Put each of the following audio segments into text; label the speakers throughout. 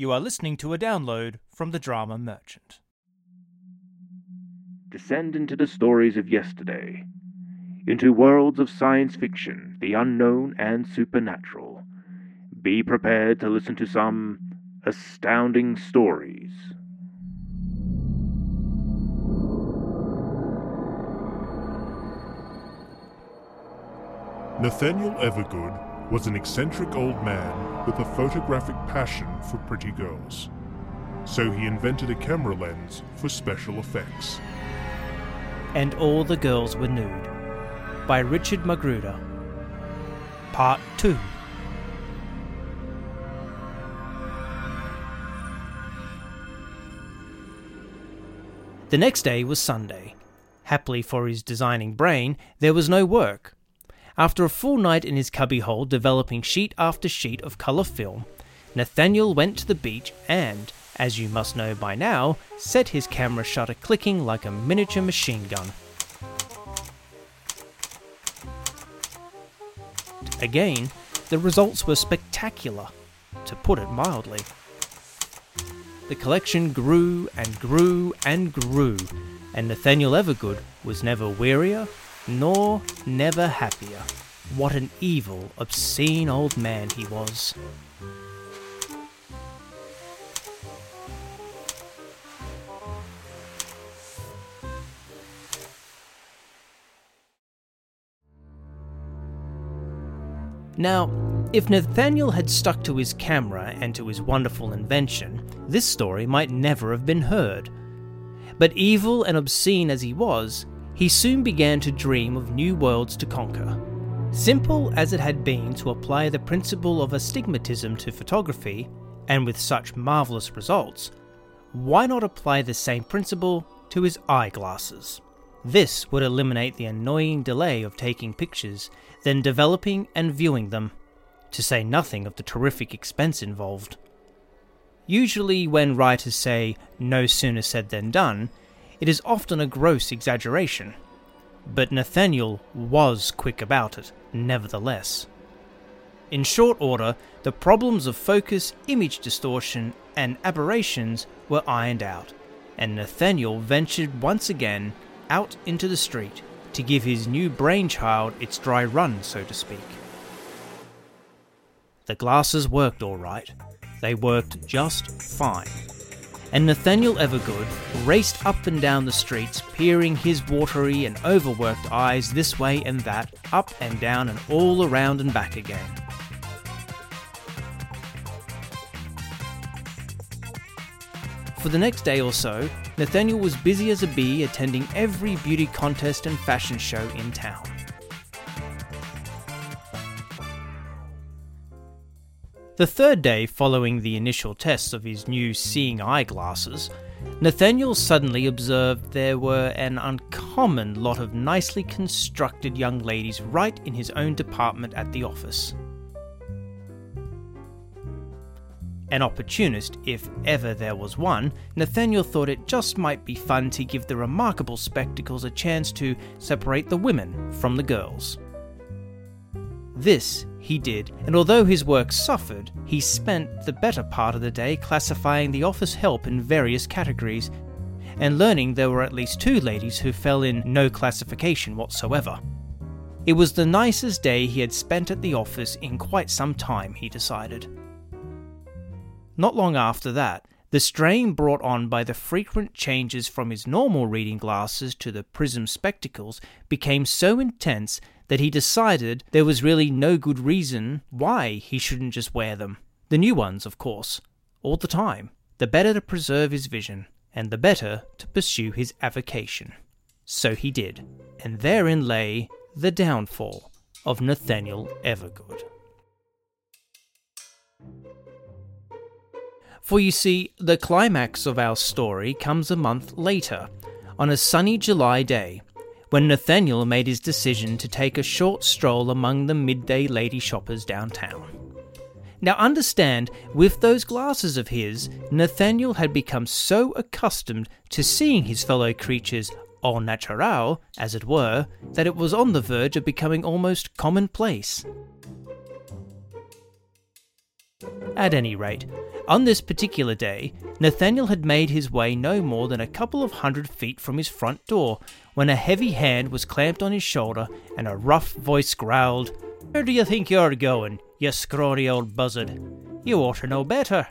Speaker 1: You are listening to a download from the Drama Merchant.
Speaker 2: Descend into the stories of yesterday, into worlds of science fiction, the unknown, and supernatural. Be prepared to listen to some astounding stories.
Speaker 3: Nathaniel Evergood was an eccentric old man with a photographic passion for pretty girls. So he invented a camera lens for special effects.
Speaker 1: And All the Girls Were Nude by Richard Magruder. Part 2 The next day was Sunday. Happily for his designing brain, there was no work. After a full night in his cubbyhole developing sheet after sheet of colour film, Nathaniel went to the beach and, as you must know by now, set his camera shutter clicking like a miniature machine gun. Again, the results were spectacular, to put it mildly. The collection grew and grew and grew, and Nathaniel Evergood was never wearier nor never happier. What an evil, obscene old man he was. Now, if Nathaniel had stuck to his camera and to his wonderful invention, this story might never have been heard. But evil and obscene as he was, he soon began to dream of new worlds to conquer. Simple as it had been to apply the principle of astigmatism to photography, and with such marvellous results, why not apply the same principle to his eyeglasses? This would eliminate the annoying delay of taking pictures, then developing and viewing them, to say nothing of the terrific expense involved. Usually, when writers say no sooner said than done, it is often a gross exaggeration. But Nathaniel was quick about it, nevertheless. In short order, the problems of focus, image distortion, and aberrations were ironed out, and Nathaniel ventured once again out into the street to give his new brainchild its dry run, so to speak. The glasses worked all right. They worked just fine. And Nathaniel Evergood raced up and down the streets, peering his watery and overworked eyes this way and that, up and down and all around and back again. For the next day or so, Nathaniel was busy as a bee attending every beauty contest and fashion show in town. The third day following the initial tests of his new seeing eyeglasses, Nathaniel suddenly observed there were an uncommon lot of nicely constructed young ladies right in his own department at the office. An opportunist, if ever there was one, Nathaniel thought it just might be fun to give the remarkable spectacles a chance to separate the women from the girls. This he did, and although his work suffered, he spent the better part of the day classifying the office help in various categories and learning there were at least two ladies who fell in no classification whatsoever. It was the nicest day he had spent at the office in quite some time, he decided. Not long after that, the strain brought on by the frequent changes from his normal reading glasses to the prism spectacles became so intense that he decided there was really no good reason why he shouldn't just wear them. The new ones, of course, all the time. The better to preserve his vision, and the better to pursue his avocation. So he did, and therein lay the downfall of Nathaniel Evergood. For you see, the climax of our story comes a month later, on a sunny July day, when Nathaniel made his decision to take a short stroll among the midday lady shoppers downtown. Now, understand, with those glasses of his, Nathaniel had become so accustomed to seeing his fellow creatures au naturel, as it were, that it was on the verge of becoming almost commonplace. At any rate, on this particular day, Nathaniel had made his way no more than a couple of hundred feet from his front door when a heavy hand was clamped on his shoulder and a rough voice growled, Where do you think you're going, you scrawny old buzzard? You ought to know better.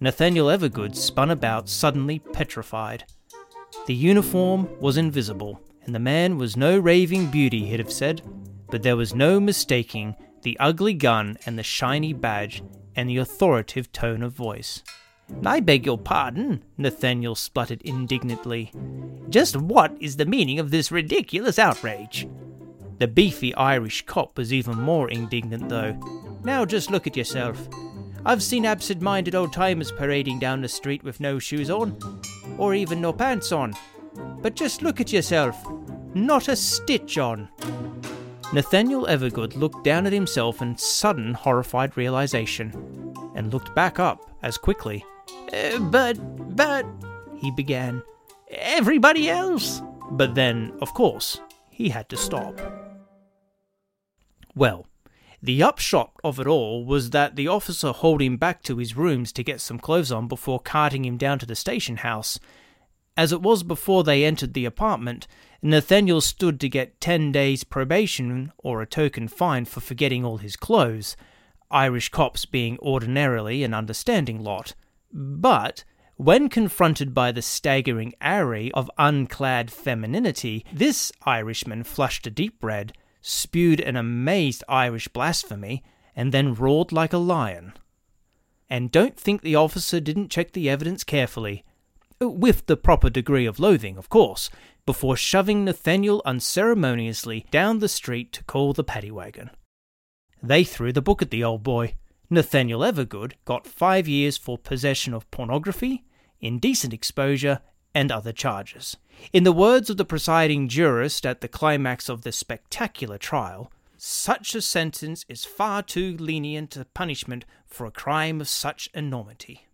Speaker 1: Nathaniel Evergood spun about, suddenly petrified. The uniform was invisible, and the man was no raving beauty, he'd have said, but there was no mistaking the ugly gun and the shiny badge and the authoritative tone of voice. I beg your pardon, Nathaniel spluttered indignantly. Just what is the meaning of this ridiculous outrage? The beefy Irish cop was even more indignant, though. Now just look at yourself. I've seen absent minded old timers parading down the street with no shoes on, or even no pants on. But just look at yourself. Not a stitch on. Nathaniel Evergood looked down at himself in sudden horrified realization, and looked back up as quickly. Uh, but, but, he began. Everybody else! But then, of course, he had to stop. Well, the upshot of it all was that the officer hauled him back to his rooms to get some clothes on before carting him down to the station house. As it was before they entered the apartment, Nathaniel stood to get 10 days probation or a token fine for forgetting all his clothes, Irish cops being ordinarily an understanding lot. But when confronted by the staggering array of unclad femininity, this Irishman flushed a deep red, spewed an amazed Irish blasphemy, and then roared like a lion. And don't think the officer didn't check the evidence carefully. With the proper degree of loathing, of course, before shoving Nathaniel unceremoniously down the street to call the paddy wagon. They threw the book at the old boy. Nathaniel Evergood got five years for possession of pornography, indecent exposure, and other charges. In the words of the presiding jurist at the climax of the spectacular trial, such a sentence is far too lenient a punishment for a crime of such enormity.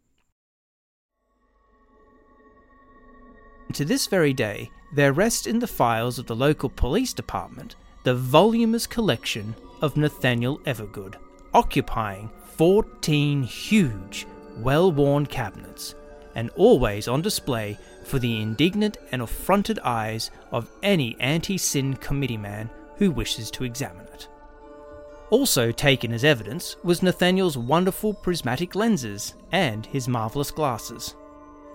Speaker 1: To this very day, there rests in the files of the local police department the voluminous collection of Nathaniel Evergood, occupying 14 huge, well worn cabinets, and always on display for the indignant and affronted eyes of any anti sin committeeman who wishes to examine it. Also taken as evidence was Nathaniel's wonderful prismatic lenses and his marvellous glasses.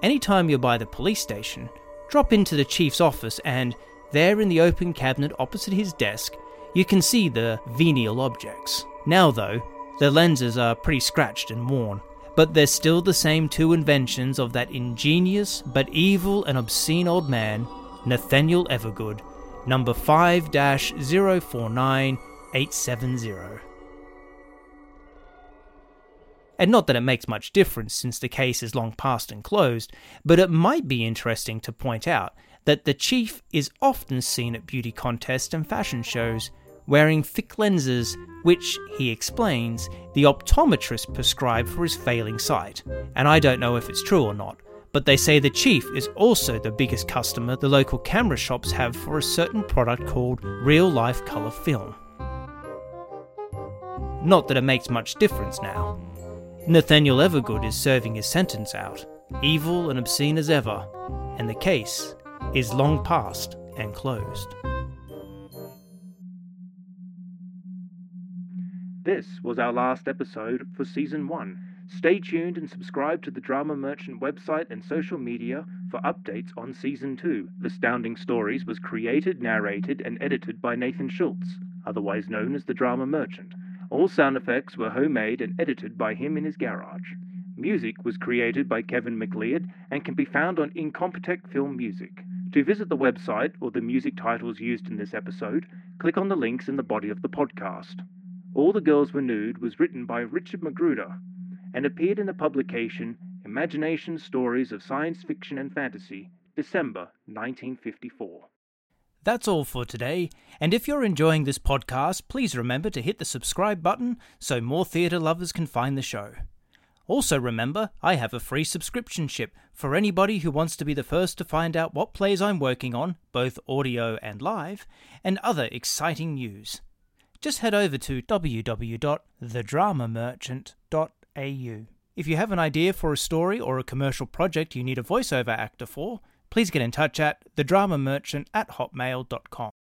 Speaker 1: Anytime you're by the police station, Drop into the chief's office, and there in the open cabinet opposite his desk, you can see the venial objects. Now, though, the lenses are pretty scratched and worn, but they're still the same two inventions of that ingenious but evil and obscene old man, Nathaniel Evergood, number 5 049870. And not that it makes much difference since the case is long past and closed, but it might be interesting to point out that the chief is often seen at beauty contests and fashion shows wearing thick lenses, which, he explains, the optometrist prescribed for his failing sight. And I don't know if it's true or not, but they say the chief is also the biggest customer the local camera shops have for a certain product called real life colour film. Not that it makes much difference now. Nathaniel Evergood is serving his sentence out, evil and obscene as ever, and the case is long past and closed.
Speaker 2: This was our last episode for Season 1. Stay tuned and subscribe to the Drama Merchant website and social media for updates on Season 2. Astounding Stories was created, narrated, and edited by Nathan Schulz, otherwise known as the Drama Merchant. All sound effects were homemade and edited by him in his garage. Music was created by Kevin MacLeod and can be found on Incompetech Film Music. To visit the website or the music titles used in this episode, click on the links in the body of the podcast. All the Girls Were Nude was written by Richard Magruder and appeared in the publication Imagination Stories of Science Fiction and Fantasy, December 1954.
Speaker 1: That's all for today, and if you're enjoying this podcast, please remember to hit the subscribe button so more theatre lovers can find the show. Also, remember, I have a free subscription ship for anybody who wants to be the first to find out what plays I'm working on, both audio and live, and other exciting news. Just head over to www.thedramamerchant.au. If you have an idea for a story or a commercial project you need a voiceover actor for, please get in touch at thedramamerchant at hotmail.com.